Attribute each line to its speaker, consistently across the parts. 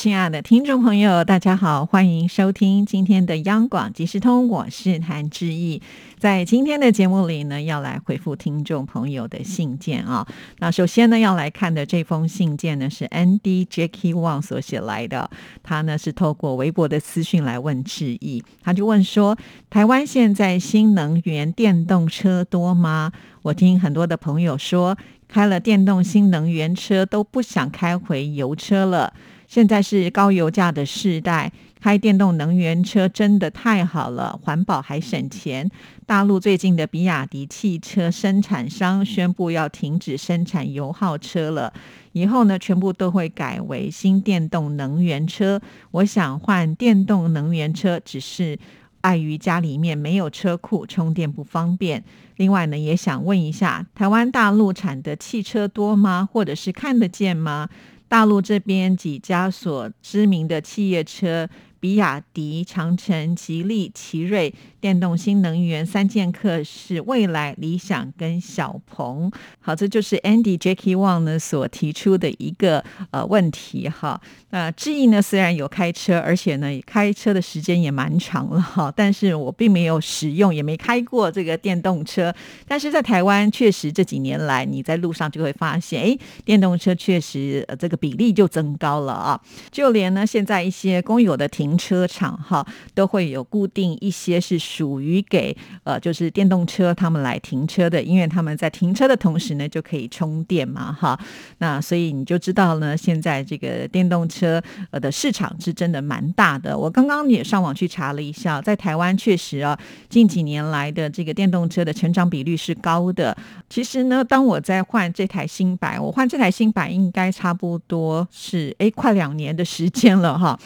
Speaker 1: 亲爱的听众朋友，大家好，欢迎收听今天的央广即时通，我是谭志毅。在今天的节目里呢，要来回复听众朋友的信件啊。那首先呢，要来看的这封信件呢，是 Andy Jackie Wang 所写来的。他呢是透过微博的私讯来问志毅，他就问说：台湾现在新能源电动车多吗？我听很多的朋友说，开了电动新能源车都不想开回油车了。现在是高油价的时代，开电动能源车真的太好了，环保还省钱。大陆最近的比亚迪汽车生产商宣布要停止生产油耗车了，以后呢，全部都会改为新电动能源车。我想换电动能源车，只是碍于家里面没有车库，充电不方便。另外呢，也想问一下，台湾大陆产的汽车多吗？或者是看得见吗？大陆这边几家所知名的企业车。比亚迪、长城、吉利、奇瑞、电动新能源三剑客是未来、理想跟小鹏。好，这就是 Andy Jackie Wang 呢所提出的一个呃问题哈。那志毅呢虽然有开车，而且呢开车的时间也蛮长了哈，但是我并没有使用，也没开过这个电动车。但是在台湾，确实这几年来你在路上就会发现，哎，电动车确实呃这个比例就增高了啊。就连呢现在一些公有的停停车场哈都会有固定一些是属于给呃就是电动车他们来停车的，因为他们在停车的同时呢就可以充电嘛哈。那所以你就知道呢，现在这个电动车呃的市场是真的蛮大的。我刚刚也上网去查了一下，在台湾确实啊近几年来的这个电动车的成长比率是高的。其实呢，当我在换这台新版，我换这台新版应该差不多是哎快两年的时间了哈。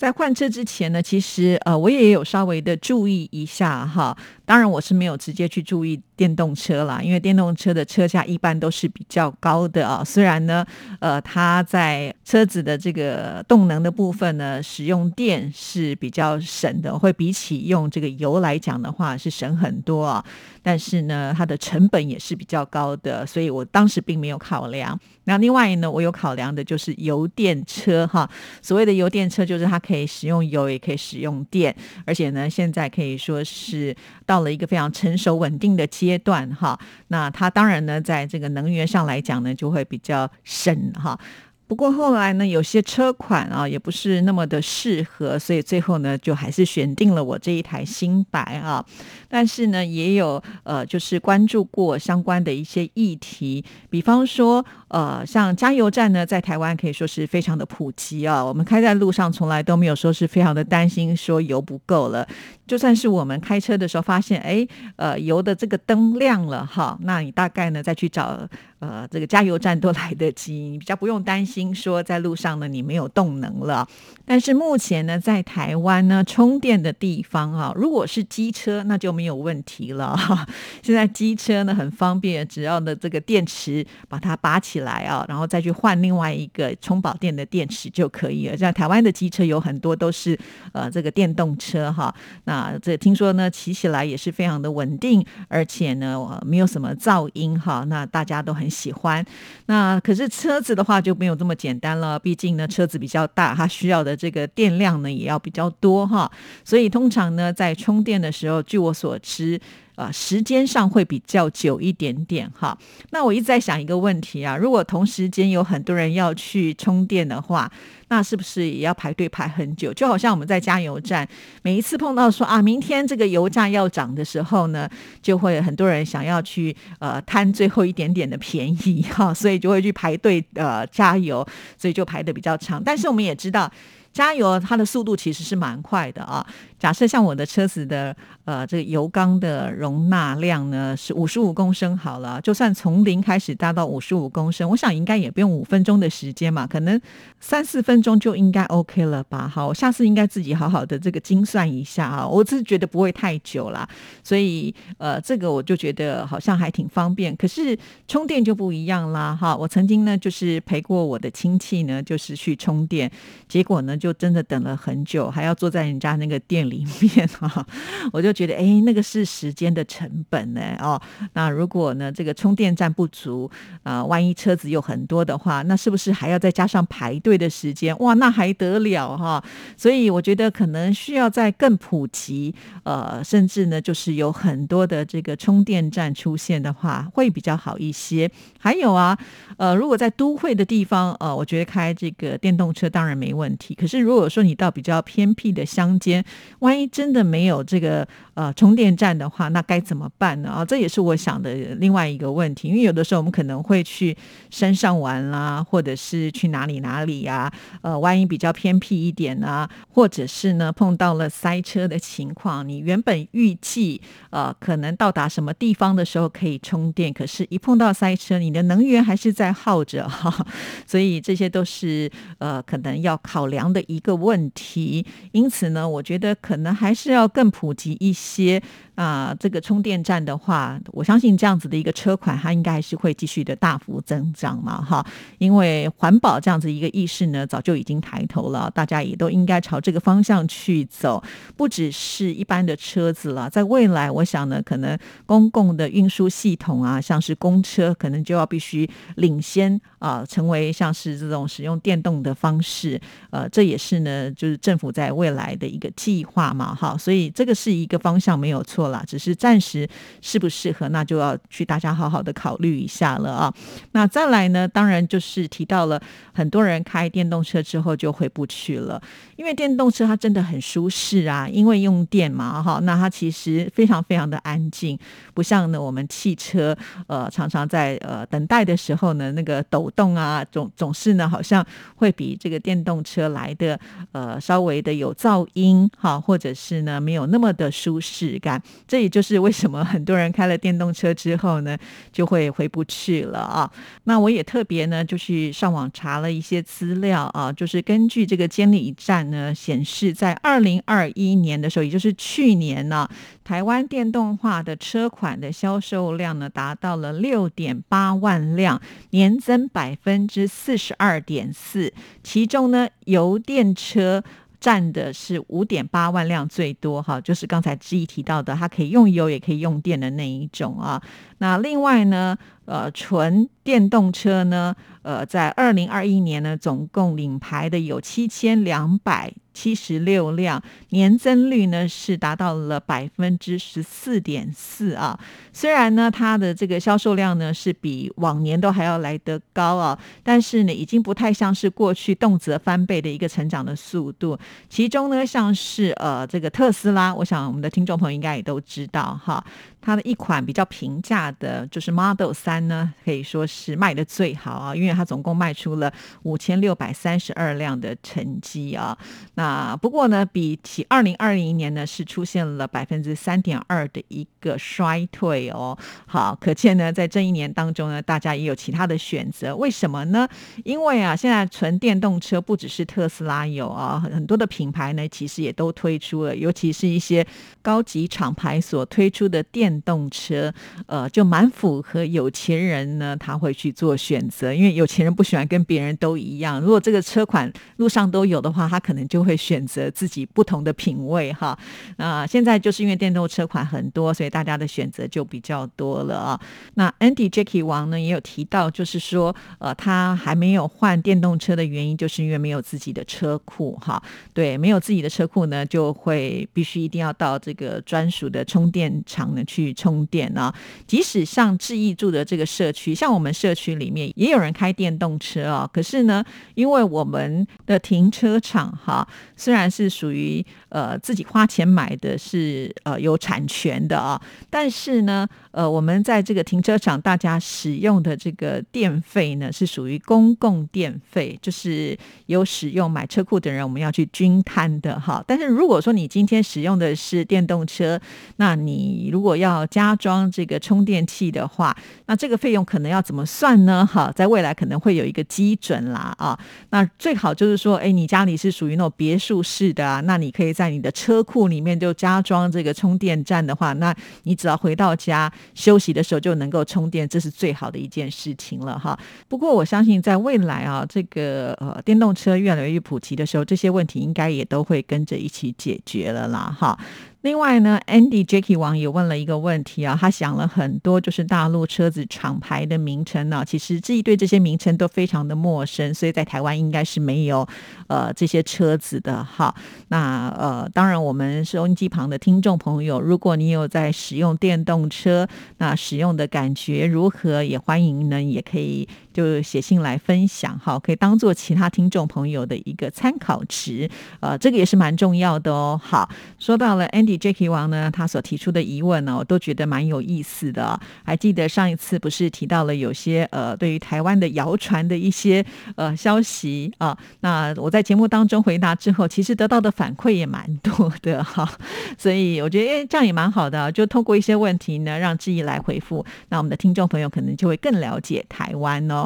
Speaker 1: 在换车之前呢，其实呃，我也有稍微的注意一下哈。当然，我是没有直接去注意电动车啦，因为电动车的车价一般都是比较高的啊。虽然呢，呃，它在车子的这个动能的部分呢，使用电是比较省的，会比起用这个油来讲的话是省很多啊。但是呢，它的成本也是比较高的，所以我当时并没有考量。那另外呢，我有考量的就是油电车哈。所谓的油电车，就是它可以使用油，也可以使用电，而且呢，现在可以说是到。了一个非常成熟稳定的阶段哈，那它当然呢，在这个能源上来讲呢，就会比较省哈。不过后来呢，有些车款啊，也不是那么的适合，所以最后呢，就还是选定了我这一台新白啊。但是呢，也有呃，就是关注过相关的一些议题，比方说呃，像加油站呢，在台湾可以说是非常的普及啊。我们开在路上，从来都没有说是非常的担心说油不够了。就算是我们开车的时候发现，哎，呃，油的这个灯亮了哈，那你大概呢再去找呃这个加油站都来得及，你比较不用担心说在路上呢你没有动能了。但是目前呢，在台湾呢充电的地方啊，如果是机车那就没有问题了哈。现在机车呢很方便，只要呢这个电池把它拔起来啊，然后再去换另外一个充饱电的电池就可以了。像台湾的机车有很多都是呃这个电动车哈，那。啊，这听说呢，骑起来也是非常的稳定，而且呢，没有什么噪音哈。那大家都很喜欢。那可是车子的话就没有这么简单了，毕竟呢，车子比较大，它需要的这个电量呢也要比较多哈。所以通常呢，在充电的时候，据我所知。啊，时间上会比较久一点点哈。那我一直在想一个问题啊，如果同时间有很多人要去充电的话，那是不是也要排队排很久？就好像我们在加油站，每一次碰到说啊，明天这个油价要涨的时候呢，就会很多人想要去呃贪最后一点点的便宜哈，所以就会去排队呃加油，所以就排的比较长。但是我们也知道。加油它的速度其实是蛮快的啊。假设像我的车子的呃这个油缸的容纳量呢是五十五公升好了，就算从零开始搭到五十五公升，我想应该也不用五分钟的时间嘛，可能三四分钟就应该 OK 了吧？好，我下次应该自己好好的这个精算一下啊，我只是觉得不会太久啦，所以呃这个我就觉得好像还挺方便。可是充电就不一样啦，哈，我曾经呢就是陪过我的亲戚呢，就是去充电，结果呢就真的等了很久，还要坐在人家那个店。里面哈，我就觉得哎，那个是时间的成本呢哦。那如果呢这个充电站不足啊，万一车子有很多的话，那是不是还要再加上排队的时间？哇，那还得了哈！所以我觉得可能需要在更普及，呃，甚至呢就是有很多的这个充电站出现的话，会比较好一些。还有啊，呃，如果在都会的地方，呃，我觉得开这个电动车当然没问题。可是如果说你到比较偏僻的乡间，万一真的没有这个呃充电站的话，那该怎么办呢？啊，这也是我想的另外一个问题。因为有的时候我们可能会去山上玩啦，或者是去哪里哪里呀？呃，万一比较偏僻一点啊，或者是呢碰到了塞车的情况，你原本预计呃可能到达什么地方的时候可以充电，可是一碰到塞车，你你的能源还是在耗着哈。所以这些都是呃可能要考量的一个问题。因此呢，我觉得。可能还是要更普及一些啊，这个充电站的话，我相信这样子的一个车款，它应该还是会继续的大幅增长嘛，哈。因为环保这样子一个意识呢，早就已经抬头了，大家也都应该朝这个方向去走。不只是一般的车子了，在未来，我想呢，可能公共的运输系统啊，像是公车，可能就要必须领先啊，成为像是这种使用电动的方式。呃，这也是呢，就是政府在未来的一个计划。嘛，哈，所以这个是一个方向没有错啦，只是暂时适不适合，那就要去大家好好的考虑一下了啊。那再来呢，当然就是提到了很多人开电动车之后就回不去了，因为电动车它真的很舒适啊，因为用电嘛，哈，那它其实非常非常的安静，不像呢我们汽车，呃，常常在呃等待的时候呢，那个抖动啊，总总是呢好像会比这个电动车来的呃稍微的有噪音，哈。或者是呢，没有那么的舒适感，这也就是为什么很多人开了电动车之后呢，就会回不去了啊。那我也特别呢，就去上网查了一些资料啊，就是根据这个监理站呢显示，在二零二一年的时候，也就是去年呢，台湾电动化的车款的销售量呢达到了六点八万辆，年增百分之四十二点四，其中呢，油电车。占的是五点八万辆最多哈，就是刚才之意提到的，它可以用油也可以用电的那一种啊。那另外呢，呃，纯电动车呢，呃，在二零二一年呢，总共领牌的有七千两百。七十六辆，年增率呢是达到了百分之十四点四啊。虽然呢，它的这个销售量呢是比往年都还要来得高啊，但是呢，已经不太像是过去动辄翻倍的一个成长的速度。其中呢，像是呃这个特斯拉，我想我们的听众朋友应该也都知道哈。它的一款比较平价的，就是 Model 三呢，可以说是卖的最好啊，因为它总共卖出了五千六百三十二辆的成绩啊。那不过呢，比起二零二零年呢，是出现了百分之三点二的一个衰退哦。好，可见呢，在这一年当中呢，大家也有其他的选择。为什么呢？因为啊，现在纯电动车不只是特斯拉有啊，很多的品牌呢，其实也都推出了，尤其是一些高级厂牌所推出的电。动车，呃，就就蛮符合有钱人呢，他会去做选择，因为有钱人不喜欢跟别人都一样。如果这个车款路上都有的话，他可能就会选择自己不同的品味哈。那现在就是因为电动车款很多，所以大家的选择就比较多了啊。那 Andy Jackie 王呢也有提到，就是说，呃，他还没有换电动车的原因，就是因为没有自己的车库哈。对，没有自己的车库呢，就会必须一定要到这个专属的充电场呢。去充电啊！即使是像志毅住的这个社区，像我们社区里面也有人开电动车啊，可是呢，因为我们的停车场哈，虽然是属于呃自己花钱买的，是呃有产权的啊，但是呢，呃，我们在这个停车场大家使用的这个电费呢，是属于公共电费，就是有使用买车库的人，我们要去均摊的哈。但是如果说你今天使用的是电动车，那你如果要加装这个充电电器的话，那这个费用可能要怎么算呢？哈，在未来可能会有一个基准啦啊。那最好就是说，哎，你家里是属于那种别墅式的啊，那你可以在你的车库里面就加装这个充电站的话，那你只要回到家休息的时候就能够充电，这是最好的一件事情了哈。不过我相信在未来啊，这个呃电动车越来越普及的时候，这些问题应该也都会跟着一起解决了啦哈。另外呢，Andy Jacky 王也问了一个问题啊，他想了很多，就是大陆车子厂牌的名称呢。其实自己对这些名称都非常的陌生，所以在台湾应该是没有呃这些车子的哈。那呃，当然我们收音机旁的听众朋友，如果你有在使用电动车，那使用的感觉如何，也欢迎呢，也可以就写信来分享哈，可以当做其他听众朋友的一个参考值，呃，这个也是蛮重要的哦。好，说到了 Andy。Jacky 王呢，他所提出的疑问呢，我都觉得蛮有意思的。还记得上一次不是提到了有些呃，对于台湾的谣传的一些呃消息啊？那我在节目当中回答之后，其实得到的反馈也蛮多的哈。所以我觉得哎这样也蛮好的，就通过一些问题呢，让志毅来回复，那我们的听众朋友可能就会更了解台湾哦。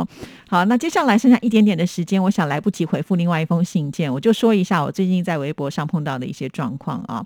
Speaker 1: 好，那接下来剩下一点点的时间，我想来不及回复另外一封信件，我就说一下我最近在微博上碰到的一些状况啊。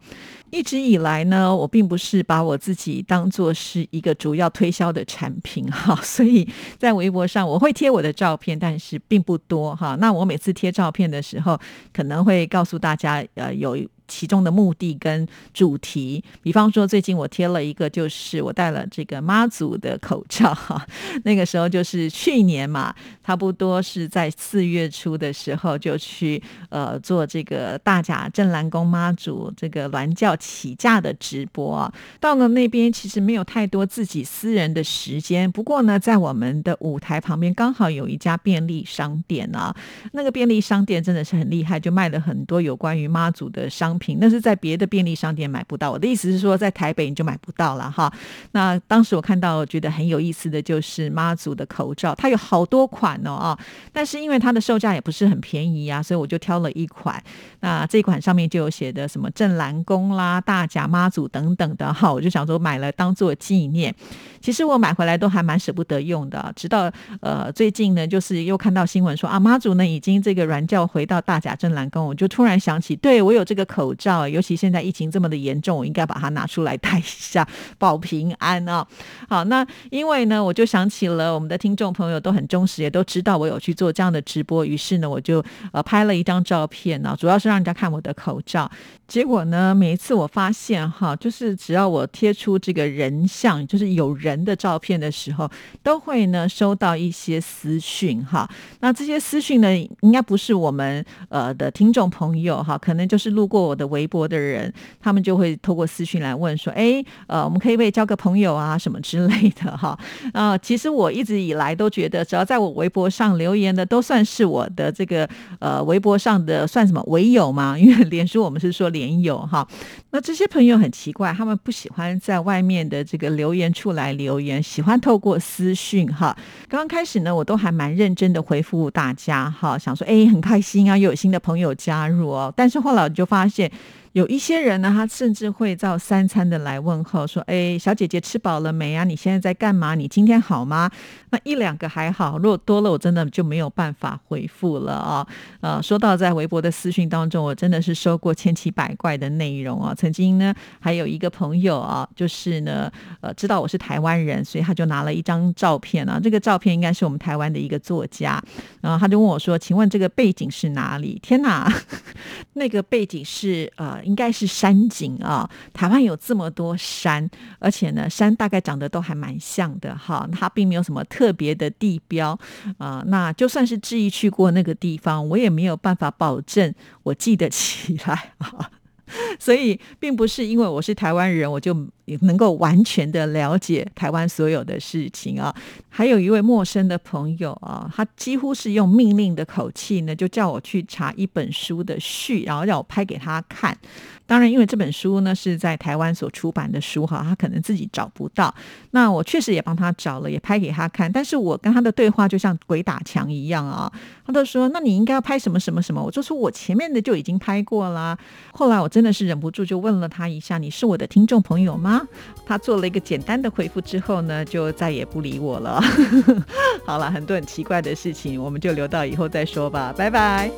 Speaker 1: 一直以来呢，我并不是把我自己当做是一个主要推销的产品哈，所以在微博上我会贴我的照片，但是并不多哈。那我每次贴照片的时候，可能会告诉大家，呃，有。其中的目的跟主题，比方说最近我贴了一个，就是我戴了这个妈祖的口罩哈。那个时候就是去年嘛，差不多是在四月初的时候就去呃做这个大甲镇澜宫妈祖这个銮轿起驾的直播。到了那边其实没有太多自己私人的时间，不过呢，在我们的舞台旁边刚好有一家便利商店啊，那个便利商店真的是很厉害，就卖了很多有关于妈祖的商。品那是在别的便利商店买不到。我的意思是说，在台北你就买不到了哈。那当时我看到觉得很有意思的就是妈祖的口罩，它有好多款哦啊。但是因为它的售价也不是很便宜啊，所以我就挑了一款。那这款上面就有写的什么镇澜宫啦、大甲妈祖等等的哈，我就想说买了当做纪念。其实我买回来都还蛮舍不得用的，直到呃最近呢，就是又看到新闻说啊妈祖呢已经这个软教回到大甲镇澜宫，我就突然想起，对我有这个口。口罩，尤其现在疫情这么的严重，我应该把它拿出来戴一下，保平安啊！好，那因为呢，我就想起了我们的听众朋友都很忠实，也都知道我有去做这样的直播，于是呢，我就呃拍了一张照片呢，主要是让人家看我的口罩。结果呢，每一次我发现哈，就是只要我贴出这个人像，就是有人的照片的时候，都会呢收到一些私讯哈。那这些私讯呢，应该不是我们呃的听众朋友哈，可能就是路过我的微博的人，他们就会透过私讯来问说，哎，呃，我们可以不可以交个朋友啊，什么之类的哈。啊，其实我一直以来都觉得，只要在我微博上留言的，都算是我的这个呃微博上的算什么唯友嘛？因为脸书我们是说。连友哈，那这些朋友很奇怪，他们不喜欢在外面的这个留言处来留言，喜欢透过私讯哈。刚刚开始呢，我都还蛮认真的回复大家哈，想说哎很开心啊，又有新的朋友加入哦。但是后来我就发现。ね有一些人呢，他甚至会照三餐的来问候，说：“哎，小姐姐吃饱了没啊？你现在在干嘛？你今天好吗？”那一两个还好，如果多了，我真的就没有办法回复了啊。呃，说到在微博的私讯当中，我真的是收过千奇百怪的内容啊。曾经呢，还有一个朋友啊，就是呢，呃，知道我是台湾人，所以他就拿了一张照片啊。这个照片应该是我们台湾的一个作家，然后他就问我说：“请问这个背景是哪里？”天哪，那个背景是呃。应该是山景啊，台湾有这么多山，而且呢，山大概长得都还蛮像的哈，它并没有什么特别的地标啊。那就算是志毅去过那个地方，我也没有办法保证我记得起来啊。所以并不是因为我是台湾人，我就能够完全的了解台湾所有的事情啊。还有一位陌生的朋友啊，他几乎是用命令的口气呢，就叫我去查一本书的序，然后让我拍给他看。当然，因为这本书呢是在台湾所出版的书哈，他可能自己找不到。那我确实也帮他找了，也拍给他看。但是我跟他的对话就像鬼打墙一样啊。他都说：“那你应该要拍什么什么什么？”我就说：“我前面的就已经拍过啦。”后来我真的是忍不住就问了他一下：“你是我的听众朋友吗？”他做了一个简单的回复之后呢，就再也不理我了。好了，很多很奇怪的事情，我们就留到以后再说吧。拜拜。